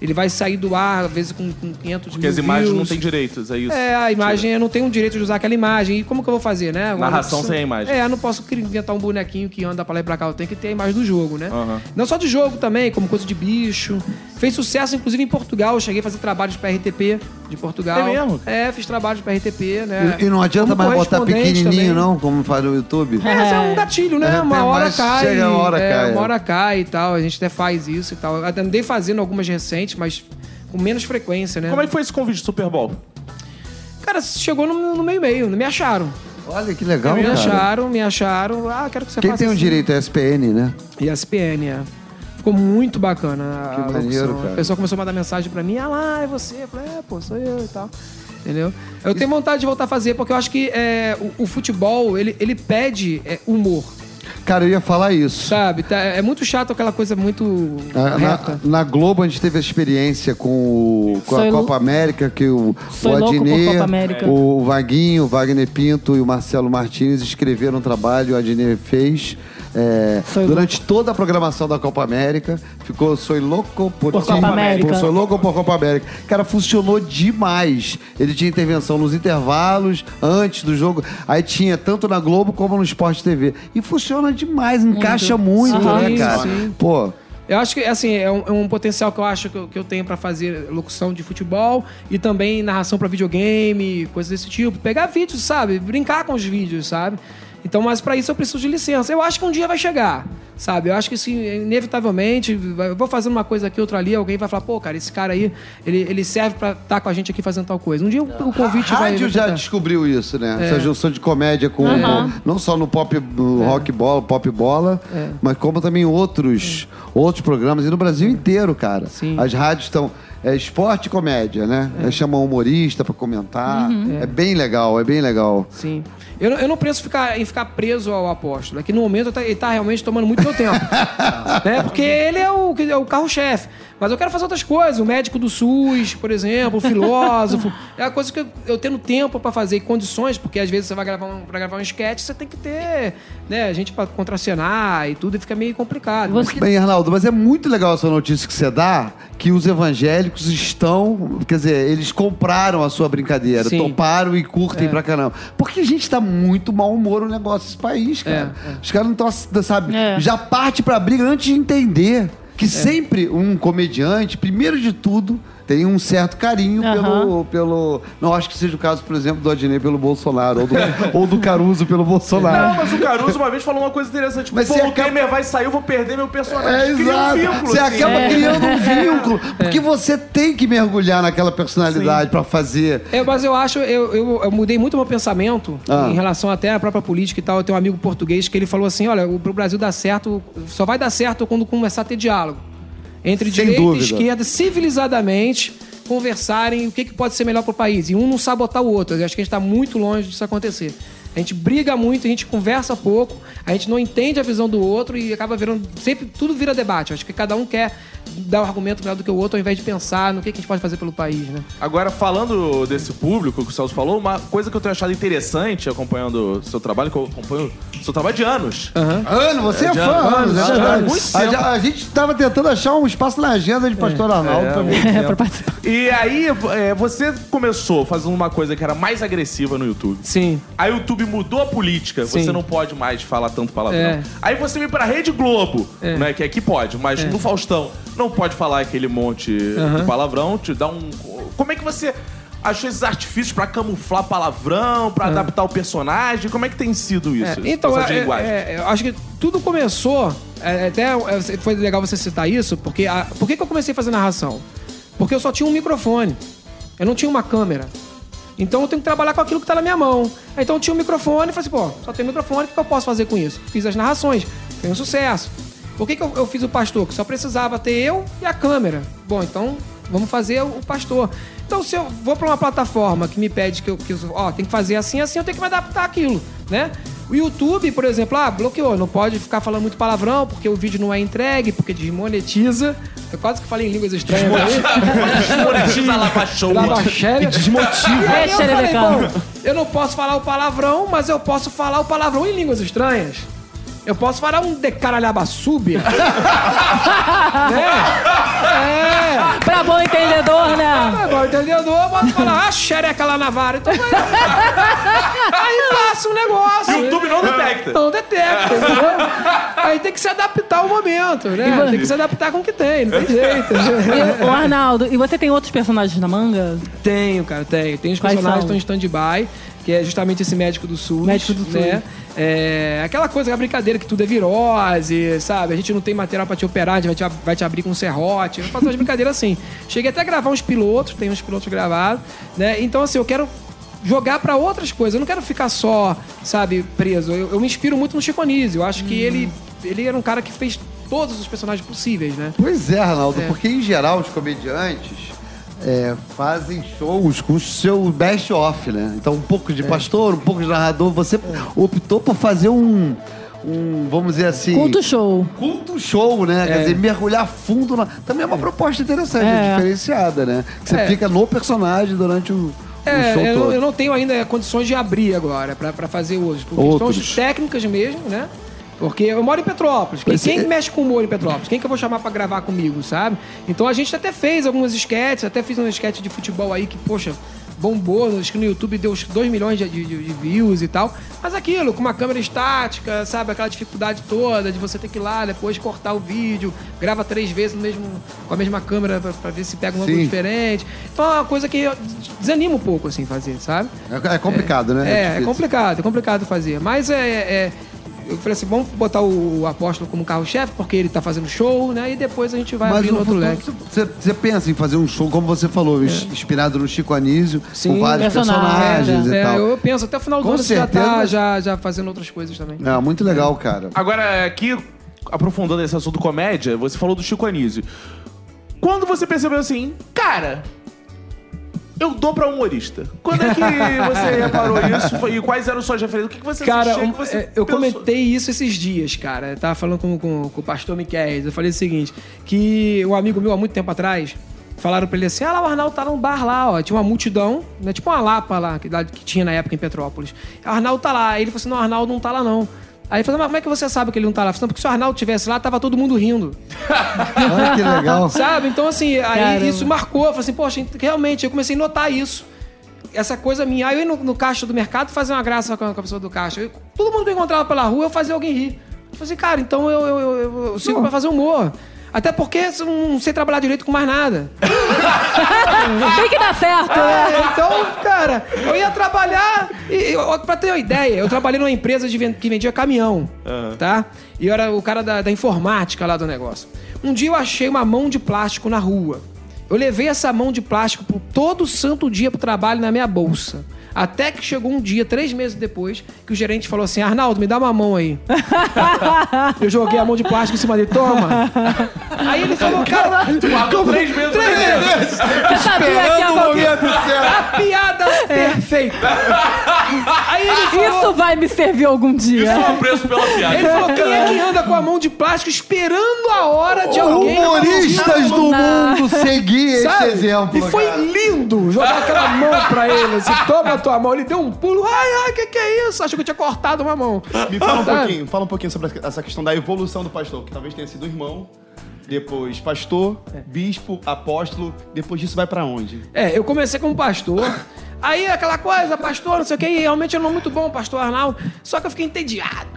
Ele vai sair do ar, às vezes, com, com 500 Porque mil as imagens não têm direitos, é isso? É, a imagem, eu não tenho o direito de usar aquela imagem. E como que eu vou fazer, né? Agora, Narração sem a imagem. É, eu não posso inventar um bonequinho que anda pra lá e pra cá. Eu tenho que ter a imagem do jogo, né? Aham. Não só de jogo também, como coisa de bicho. Fez sucesso, inclusive, em Portugal. Eu cheguei a fazer trabalhos pra RTP de Portugal. É mesmo? É, fiz trabalhos pra RTP, né? E, e não adianta Como mais botar pequenininho, também. não, como faz no YouTube. É, esse é um gatilho, né? É, uma tem hora cai. chega uma hora é, cai, Uma é. hora cai e tal. A gente até faz isso e tal. Eu andei fazendo algumas recentes, mas com menos frequência, né? Como é que foi esse convite do Super Bowl? Cara, chegou no, no meio meio, não me acharam. Olha que legal, me cara. acharam, me acharam. Ah, quero que você Quem faça tem o assim. direito é SPN, né? ESPN, é. Ficou muito bacana a Que locução. maneiro, cara. A pessoa começou a mandar mensagem pra mim, ah lá, é você. Eu falei, é, pô, sou eu e tal. Entendeu? Eu tenho vontade de voltar a fazer, porque eu acho que é, o, o futebol, ele, ele pede é, humor, Cara, eu ia falar isso. sabe? Tá- é muito chato aquela coisa muito Na, reta. na- na Globo a gente teve a experiência com, o- com a Copa América, que o, Sou o Adnet, o Vaguinho, o Wagner Pinto e o Marcelo Martins escreveram um trabalho, o Adnet fez. É, durante toda a programação da Copa América, ficou Sou Louco por, Por Copa América. Sou Louco por Copa América. Cara, funcionou demais. Ele tinha intervenção nos intervalos, antes do jogo. Aí tinha tanto na Globo como no Sport TV. E funciona demais, encaixa muito, Sim, né, cara? sim. Pô, Eu acho que, assim, é um, é um potencial que eu acho que eu, que eu tenho pra fazer locução de futebol e também narração pra videogame, coisas desse tipo. Pegar vídeos, sabe? Brincar com os vídeos, sabe? Então, mas pra isso eu preciso de licença. Eu acho que um dia vai chegar, sabe? Eu acho que assim, inevitavelmente, eu vou fazendo uma coisa aqui, outra ali, alguém vai falar, pô, cara, esse cara aí, ele, ele serve pra estar com a gente aqui fazendo tal coisa. Um dia o, o convite A vai. rádio vai já descobriu isso, né? Essa junção de comédia com, não só no pop, no É. rock bola, pop bola, mas como também outros outros programas e no Brasil inteiro, cara. Sim. As rádios estão é esporte e comédia, né? É. Chamam humorista pra comentar. É. bem legal, é bem legal. Sim. Eu, não- eu não penso ficar, em ficar preso ao apóstolo. É que no momento tá- ele tá realmente tomando muito meu tempo. né? Porque ele é o, é o carro-chefe. Mas eu quero fazer outras coisas. O médico do SUS, por exemplo, o filósofo. É a coisa que eu, eu tendo tempo pra fazer e condições, porque às vezes você vai gravar um, pra gravar um sketch, você tem que ter né, gente pra contracenar e tudo, e fica meio complicado. Você- Bem, Arnaldo, mas é muito legal essa notícia que você dá, que os evangélicos estão, quer dizer, eles compraram a sua brincadeira, Sim. toparam e curtem É. pra caramba. Porque a gente tá muito mau humor o negócio desse país, cara. É, é. Os caras não estão, sabe, É. já parte pra briga antes de entender que sempre um comediante, primeiro de tudo, tem um certo carinho Aham. pelo, pelo. Não acho que seja o caso, por exemplo, do Adnei pelo Bolsonaro, ou do, ou do Caruso pelo Bolsonaro. Não, mas o Caruso uma vez falou uma coisa interessante. Mas Pô, o acaba- Temer vai sair, eu vou perder meu personagem. É, Cria um exato. vínculo, Você assim. acaba É. criando um vínculo. Porque você tem que mergulhar naquela personalidade pra fazer. É, mas eu acho, eu, eu, eu mudei muito meu pensamento Ah. em relação até à própria política e tal. Eu tenho um amigo português que ele falou assim: olha, o pro Brasil dar certo, só vai dar certo quando começar a ter diálogo. Entre Sem direita dúvida. e esquerda, civilizadamente, conversarem o que, que pode ser melhor pro país. E um não sabotar o outro. Eu acho que a gente está muito longe disso acontecer. A gente briga muito, a gente conversa pouco, a gente não entende a visão do outro e acaba virando. Sempre tudo vira debate. Eu acho que cada um quer dar um argumento melhor do que o outro ao invés de pensar no que, que a gente pode fazer pelo país, né? Agora, falando desse público que o Celso falou, uma coisa que eu tenho achado interessante acompanhando o seu trabalho, que eu acompanho o seu trabalho de anos. Ano, você é, de fã, anos, anos, é anos, muito A, gente tava tentando achar um espaço na agenda de Pastor Arnaldo pra mim. É, pra participar. E aí, é, você começou fazendo uma coisa que era mais agressiva no YouTube. Sim. Aí o YouTube mudou a política, Sim. você não pode mais falar tanto palavrão. É. Aí você vem pra Rede Globo, É. né? Que aqui pode, mas no Faustão não pode falar aquele monte de palavrão, te dá um. Como é que você achou esses artifícios pra camuflar palavrão, pra adaptar o personagem? Como é que tem sido isso? É, então, é, é, eu acho que tudo começou. é, até é, foi legal você citar isso, porque. a- por que, que eu comecei a fazer narração? Porque eu só tinha um microfone. Eu não tinha uma câmera. Então eu tenho que trabalhar com aquilo que tá na minha mão. Então eu tinha um microfone e falei assim, pô, só tem microfone, o que que eu posso fazer com isso? Fiz as narrações, foi um sucesso. Por que, que eu, eu fiz o pastor? Que só precisava ter eu e a câmera. Bom, então vamos fazer o pastor. Então, se eu vou para uma plataforma que me pede que eu, que eu ó, tem que fazer assim, assim, eu tenho que me adaptar àquilo, né? O YouTube, por exemplo, ah, bloqueou, não pode ficar falando muito palavrão, porque o vídeo não é entregue, porque desmonetiza. Eu quase que falei em línguas estranhas aí. Monetiza lá pra show. Lava xéria. Desmotiva. E aí eu falei, xerebecão. bom, eu não posso falar o palavrão, mas eu posso falar o palavrão em línguas estranhas. Eu posso falar um decaralhabaçúbia. né? É. Pra bom entendedor, né? Agora, entendedor, eu posso falar, ah, xereca lá na vara. Então vai. Aí passa um negócio. O YouTube não detecta. Não detecta, entendeu? Aí tem que se adaptar ao momento, né? Tem que se adaptar com o que tem, não tem jeito. E, ô, Arnaldo, e você tem outros personagens na manga? Tenho, cara, tenho. Tem os Quais personagens que estão em stand-by, que é justamente esse médico do SUS. Médico do SUS. Né? É, aquela coisa, a brincadeira que tudo é virose, sabe? A gente não tem material pra te operar, a gente vai te, vai te abrir com um serrote. Eu faço umas brincadeiras assim. Cheguei até a gravar uns pilotos, tem uns pilotos gravados, né? Então, assim, eu quero jogar pra outras coisas. Eu não quero ficar só, sabe, preso. Eu, eu me inspiro muito no Chico Anísio. Eu acho que ele, ele era um cara que fez todos os personagens possíveis, né? Pois é, Arnaldo, É. porque em geral os comediantes é, fazem shows com o seu best-off, né? Então, um pouco É. de pastor, um pouco de narrador. Você optou por fazer um. um, vamos dizer assim. Culto show. Culto show, né? Quer dizer, mergulhar fundo na. Também é uma proposta interessante, É. diferenciada, né? Que você É. fica no personagem durante o, o É, show eu, todo. não- eu não tenho ainda condições de abrir agora pra, pra fazer hoje. Por Outros. questões técnicas mesmo, né? Porque eu moro em Petrópolis. Quem, quem é. mexe com humor em Petrópolis? Quem que eu vou chamar pra gravar comigo, sabe? Então a gente até fez algumas sketches, até fiz um sketch de futebol aí que, poxa, bombou, acho que no YouTube deu uns 2 milhões de, de- de views e tal. Mas aquilo, com uma câmera estática, sabe? Aquela dificuldade toda de você ter que ir lá, depois cortar o vídeo, grava três vezes no mesmo, com a mesma câmera pra, pra ver se pega um ângulo diferente. Então é uma coisa que desanima um pouco, assim, fazer, sabe? É, é complicado, né? É, é difícil. complicado, é complicado fazer. Mas é. É- eu falei assim, vamos botar o apóstolo como carro-chefe, porque ele tá fazendo show, né? E depois a gente vai Mas no outro futuro, leque. você, pensa em fazer um show, como você falou, ins- inspirado no Chico Anísio, Sim, com vários personagens, personagens e É, tal. eu penso, até o final do Com ano você já tá já, já fazendo outras coisas também. É, muito legal, cara. Agora, aqui, aprofundando esse assunto comédia, você falou do Chico Anísio. Quando você percebeu assim, cara, eu dou pra humorista. Quando é que você reparou isso? E quais eram suas referências? O que, que você Cara, assistia um- que você é, eu pensou? comentei isso esses dias, cara. Eu tava falando com, com- com o pastor Miquel. Eu falei o seguinte: que um amigo meu, há muito tempo atrás, falaram pra ele assim: ah, lá, o Arnaldo tá num bar lá, ó. Tinha uma multidão, né? Tipo uma lapa lá, que, lá- que tinha na época em Petrópolis. O Arnaldo tá lá. Aí ele falou assim: não, o Arnaldo não tá lá, não. Aí ele falou, mas como é que você sabe que ele não tá lá? Falei, "Não, porque se o Arnaldo tivesse lá, tava todo mundo rindo. Olha que legal. Sabe? Então, assim, aí Caramba. isso marcou. Eu falei assim, poxa, realmente, eu comecei a notar isso. Essa coisa minha. Aí eu ia no, no caixa do mercado fazer uma graça com a, com a pessoa do caixa. Eu- todo mundo que eu encontrava pela rua, eu fazia alguém rir. Eu falei assim, cara, então eu, eu, eu, eu, eu sigo pra fazer humor. Até porque eu não sei trabalhar direito com mais nada. Tem que dar certo. É, então, cara, eu ia trabalhar. E, eu, pra ter uma ideia, eu trabalhei numa empresa de que vendia caminhão, tá? E eu era o cara da, da informática lá do negócio. Um dia eu achei uma mão de plástico na rua. Eu levei essa mão de plástico por todo santo dia pro trabalho na minha bolsa. Até que chegou um dia, três meses depois, que o gerente falou assim: Arnaldo, me dá uma mão aí. eu joguei a mão de plástico em cima dele, toma. Aí ele falou, cara, Guardou três meses. três meses. Você sabia que Esperando o momento. A piada perfeita. Aí ele falou. Isso vai me servir algum dia. Isso é o preço pela piada. Ele falou: quem é que anda com a mão de plástico esperando a hora de alguém? Humoristas do mundo seguir esse Sabe? exemplo. E foi cara. lindo jogar aquela mão pra ele. Assim, toma a tua mão. Ele deu um pulo. Ai, ai, o que, que é isso? Achou que eu tinha cortado uma mão. Me fala um Sabe? pouquinho, fala um pouquinho sobre essa questão da evolução do pastor, que talvez tenha sido irmão, depois pastor, bispo, apóstolo, depois disso vai pra onde? É, eu comecei como pastor. Aí aquela coisa, pastor, não sei o que, e realmente eu não muito bom, pastor Arnaldo. Só que eu fiquei entediado.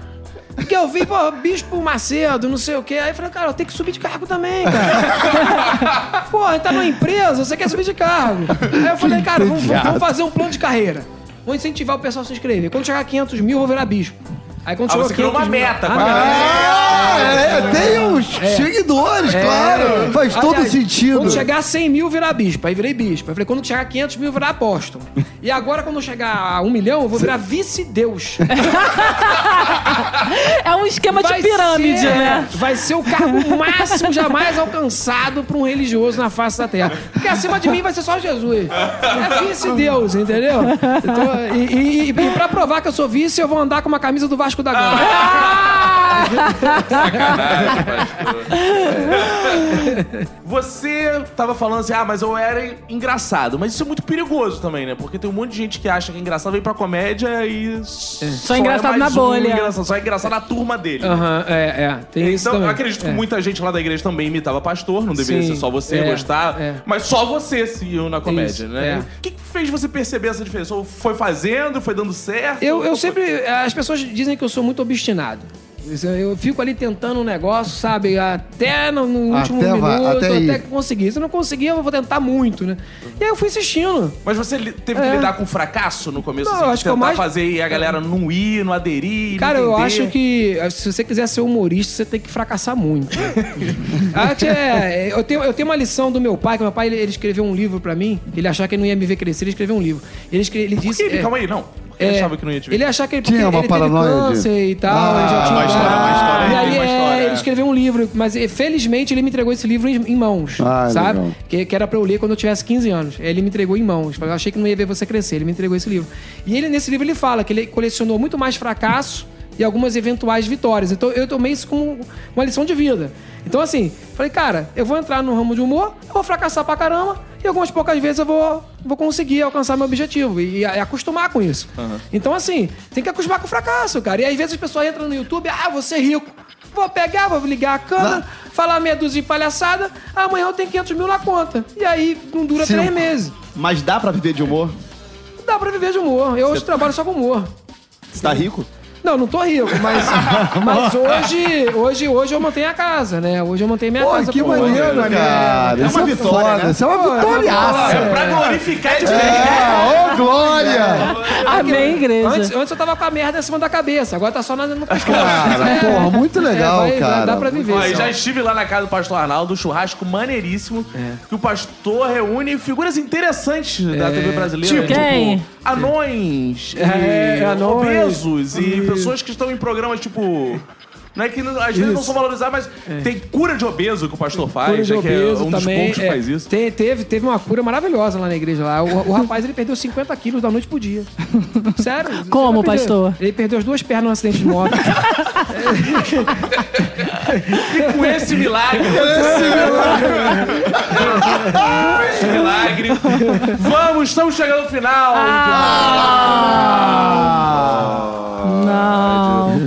Porque eu vi, pô, Bispo Macedo, não sei o quê. Aí eu falei, cara, eu tenho que subir de cargo também, cara. pô, tá numa empresa, você quer subir de cargo. Aí eu falei, cara, vamos, vamos- vamos fazer um plano de carreira. Vou incentivar o pessoal a se inscrever. Quando chegar a 500 mil, eu vou virar bispo. Aí quando Ah, chegou você criou 500 uma meta Ah. Ah, é, tem uns seguidores, claro. Faz todo Aliás, sentido. Quando chegar a 100 mil, virar bispo. Aí virei bispo. Aí falei, quando chegar a 500 mil, virar apóstolo. E agora, quando chegar a 1 milhão, eu vou virar vice-deus. É um esquema de Vai pirâmide, ser- né? Vai ser o cargo máximo jamais alcançado por um religioso na face da terra. Porque acima de mim vai ser só Jesus. É vice-deus, entendeu? Então, e, e, e, e pra provar que eu sou vice, eu vou andar com uma camisa do Vasco da Gama. Sacanagem, pastor. Você tava falando assim, ah, mas eu era engraçado. Mas isso é muito perigoso também, né? Porque tem um monte de gente que acha que é engraçado, vem pra comédia e... Só, engraçado mais na um bolha. engraçado, só é engraçado na turma dele. Aham, é, é. Tem isso Então, também. eu acredito que É. muita gente lá da igreja também imitava pastor, não deveria Sim, ser só você é, gostar, é. mas só você se iu na comédia, Isso, né? é. O que, que fez você perceber essa diferença? Ou foi fazendo, foi dando certo? Eu, eu sempre. As pessoas dizem que eu sou muito obstinado. Eu fico ali tentando um negócio, sabe? Até no, no Até último vai- minuto, até até, ir. que conseguir. Se eu não conseguir, eu vou tentar muito, né? E aí eu fui insistindo. Mas você teve que É. lidar com fracasso no começo? Não, assim, eu acho que eu tentar mais- fazer e a galera não ir, não aderir, não Cara, eu entender. acho que se você quiser ser humorista, você tem que fracassar muito. acho que é, eu, tenho, eu tenho uma lição do meu pai, que meu pai ele, ele escreveu um livro pra mim, ele achava que ele não ia me ver crescer, ele escreveu um livro. Ele, escre- ele Por disse. que? é, Calma aí, não. Ele É, achava que não ia te ver. Ele achava que ele, Tinha uma ele paranoia teve de- câncer e tal, Ah, ele já tinha uma história, uma história, E aí uma é, história. ele escreveu um livro, mas eh, felizmente ele me entregou esse livro em, em mãos, Ah, sabe? legal. Que, que era pra eu ler quando eu tivesse 15 anos. Ele me entregou em mãos. Eu achei que não ia ver você crescer, ele me entregou esse livro. E ele nesse livro ele fala que ele colecionou muito mais fracasso e algumas eventuais vitórias. Então eu tomei isso como uma lição de vida. Então assim, falei, cara, eu vou entrar no ramo de humor, eu vou fracassar pra caramba e algumas poucas vezes eu vou, vou conseguir alcançar meu objetivo e, e acostumar com isso. Então assim, tem que acostumar com o fracasso, cara. E às vezes as pessoas entram no YouTube, ah, vou ser rico. Vou pegar, vou ligar a câmera, falar meia dúzia de palhaçada, amanhã eu tenho 500 mil na conta. E aí não dura Sim. três meses. Mas dá pra viver de humor? dá pra viver de humor. Eu hoje trabalho só com humor. Você tá rico? Não, não tô rico, mas, mas hoje, hoje, hoje eu mantenho a casa, né? Hoje eu mantenho minha Pô, casa. que humor. maneiro, cara. É Isso uma vitória, foda, né? Isso é uma Pô, é vitóriaça. É pra glorificar de. É, ô glória! Amém, igreja. Antes, antes eu tava com a merda em cima da cabeça, agora tá só na- no pescoço. Cara, É. porra, muito legal, É, vai- cara. Dá pra viver. Só. já estive lá na casa do pastor Arnaldo, um churrasco maneiríssimo. Que o pastor reúne figuras interessantes da TV brasileira. Tipo Quem? Anões, É, e anões. obesos e pessoas que estão em programas tipo. Não é que não- às vezes não são valorizados, mas tem cura de obeso que o pastor faz, Cura de né, que é obeso um dos também. poucos que é, faz isso. te- teve, teve uma cura maravilhosa lá na igreja. Lá. O, o rapaz ele perdeu 50 quilos da noite pro dia. Sério? Como, pastor? Ele perdeu as duas pernas num acidente de moto. E com esse milagre. esse milagre. Vamos, estamos chegando no final. Não.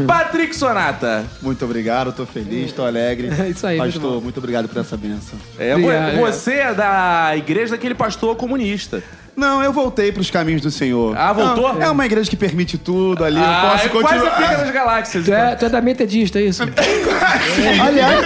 Sonata. Muito obrigado, tô feliz, tô alegre. É isso aí, muito Pastor, muito obrigado por essa benção. É, Obrigado. você é da igreja daquele pastor comunista. Não, eu voltei pros caminhos do Senhor. Ah, voltou? Não, é uma igreja que permite tudo ali. Ah, eu posso é quase a continuar. pica das galáxias. tu, é, tu é da metodista, é isso? Aliás,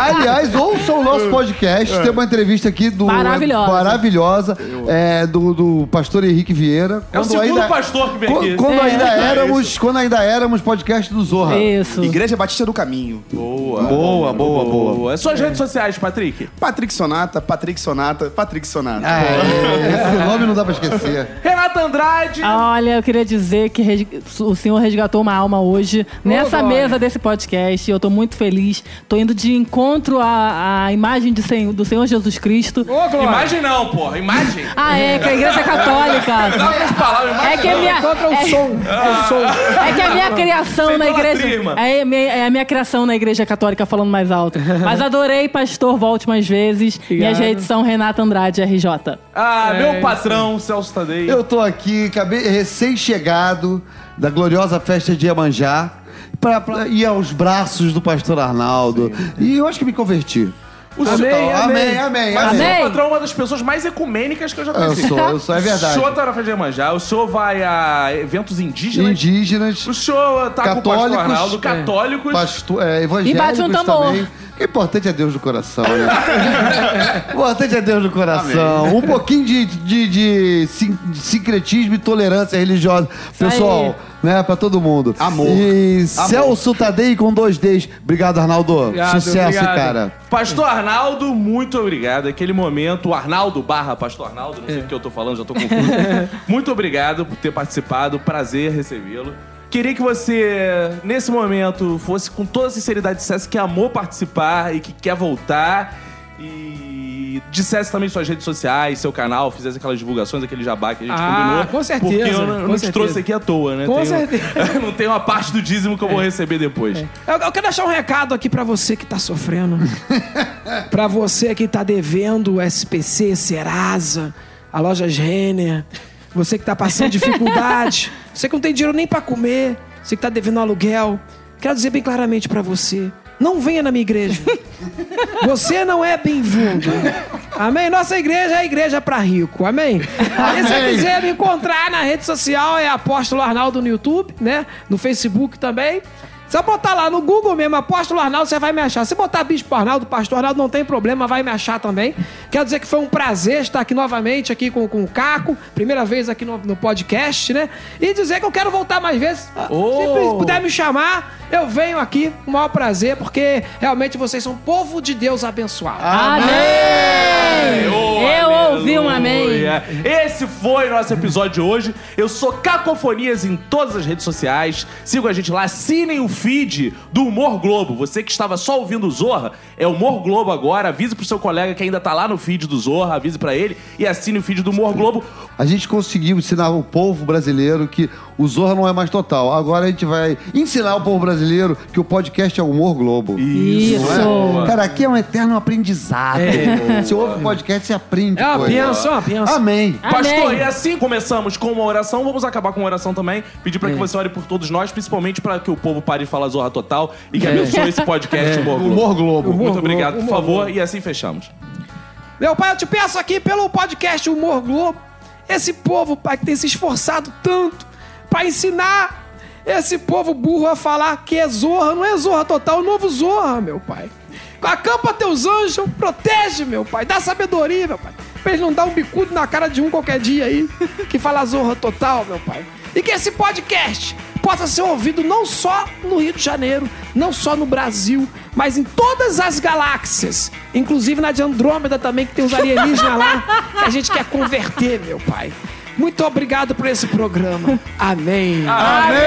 aliás, ouçam o nosso podcast. Tem uma entrevista aqui do. Maravilhosa. maravilhosa, é, do, do pastor Henrique Vieira. É o segundo pastor que vem Qu- aqui. Quando, É. ainda É éramos, quando ainda éramos podcast do Zorra. Isso. Igreja Batista do Caminho. Boa. Boa, boa, boa. É suas redes sociais, Patrick. Patrick Sonata, Patrick Sonata, Patrick Sonata. É, esse nome não dá pra esquecer. Renata Andrade. Olha, eu queria dizer que o senhor resgatou uma alma hoje nessa mesa desse podcast. Eu tô muito feliz. Tô indo de encontro à, à imagem de Senhor- do Senhor Jesus Cristo. Ô, Glória! Imagem não, porra. Imagem. Ah, é, que a igreja Dá católica. outras palavras. Imagem É que a não. minha. O é- som. O som. É que a minha criação Sem na igreja. irmã. É a, minha, é a minha criação na igreja católica falando mais alto. Mas adorei, pastor, volte mais vezes. Minhas redes são Renata Andrade RJ. Ah, É meu isso. patrão, Celso Tadei. Eu tô aqui, acabei recém-chegado da gloriosa festa de Iemanjá, pra ir aos braços do pastor Arnaldo. E eu acho que me converti. O Amém, senhor- amém. amém, amém. Mas o Amém. patrão é uma das pessoas mais ecumênicas que eu já Eu conheci. sou, eu sou, é O verdade. senhor tá na festa de Iemanjá, o senhor vai a eventos indígenas. Indígenas, O senhor tá com o pastor Católicos, Arnaldo, é. católicos. pastor, é, evangélicos E bate um tambor. também. O importante é Deus do coração, né? o importante é Deus do coração. Um pouquinho de, de, de sin- de sincretismo e tolerância religiosa. Pessoal, né? Pra todo mundo. Amor. E Celso Tadei com dois Ds. Obrigado, Arnaldo. Obrigado, Sucesso, obrigado. cara. Pastor Arnaldo, muito obrigado. Aquele momento, o Arnaldo barra Pastor Arnaldo, não sei o que eu tô falando, já tô confuso. muito obrigado por ter participado, prazer recebê-lo. Queria que você, nesse momento, fosse com toda sinceridade, dissesse que amou participar e que quer voltar. E dissesse também suas redes sociais, seu canal, fizesse aquelas divulgações, aquele jabá que a gente Ah, combinou. com certeza, Porque eu não, eu não te trouxe aqui à toa, né? Com certeza. não tem uma parte do dízimo que eu vou receber depois. Eu, eu quero deixar um recado aqui pra você que tá sofrendo. pra você que tá devendo o SPC, Serasa, a Lojas Renner. Você que tá passando dificuldade. você que não tem dinheiro nem pra comer. Você que tá devendo aluguel. Quero dizer bem claramente pra você. Não venha na minha igreja. Você não é bem-vindo. Amém? Nossa igreja é a igreja pra rico. Amém? E se você quiser me encontrar na rede social, é Apóstolo Arnaldo no YouTube, né? No Facebook também. Se eu botar lá no Google mesmo, Apóstolo Arnaldo, você vai me achar. Se botar Bispo Arnaldo, Pastor Arnaldo, não tem problema, vai me achar também. Quero dizer que foi um prazer estar aqui novamente, aqui com, com o Caco. Primeira vez aqui no, no podcast, né? E dizer que eu quero voltar mais vezes. Se puder me chamar, eu venho aqui com o maior prazer, porque realmente vocês são povo de Deus abençoado. Amém! Oh, Eu ouvi um amém. aleluia. Esse foi nosso episódio de hoje. Eu sou Cacofonias em todas as redes sociais. Sigam a gente lá, assinem o feed do Humor Globo. Você que estava só ouvindo o Zorra, é Humor Globo agora. Avise pro seu colega que ainda tá lá no feed do Zorra, avise pra ele e assine o feed do Humor Globo. A gente conseguiu ensinar o povo brasileiro que o Zorra não é mais total. Agora a gente vai ensinar o povo brasileiro que o podcast é humor globo. Isso. É? Cara, aqui é um eterno aprendizado. Você ouve o podcast, você aprende. É uma benção, é uma benção. Amém. Amém. Pastor, e assim começamos com uma oração, vamos acabar com uma oração também. Pedir pra que você ore por todos nós, principalmente pra que o povo pare de falar Zorra Total e que abençoe esse podcast Humor Globo. Humor Globo. Muito Humor obrigado, Globo, por favor, Globo. e assim fechamos. Meu pai, eu te peço aqui pelo podcast Humor Globo. esse povo, pai, que tem se esforçado tanto pra ensinar esse povo burro a falar que é Zorra, não é Zorra total, é o novo Zorra, meu pai. Acampa teus anjos, protege, meu pai, dá sabedoria, meu pai. Pra eles não dar um bicudo na cara de um qualquer dia aí, que fala Zorra total, meu pai. E que esse podcast possa ser ouvido não só no Rio de Janeiro, não só no Brasil, mas em todas as galáxias. Inclusive na de Andrômeda também, que tem uns alienígenas lá, que a gente quer converter, meu pai. Muito obrigado por esse programa. Amém. Amém. Amém.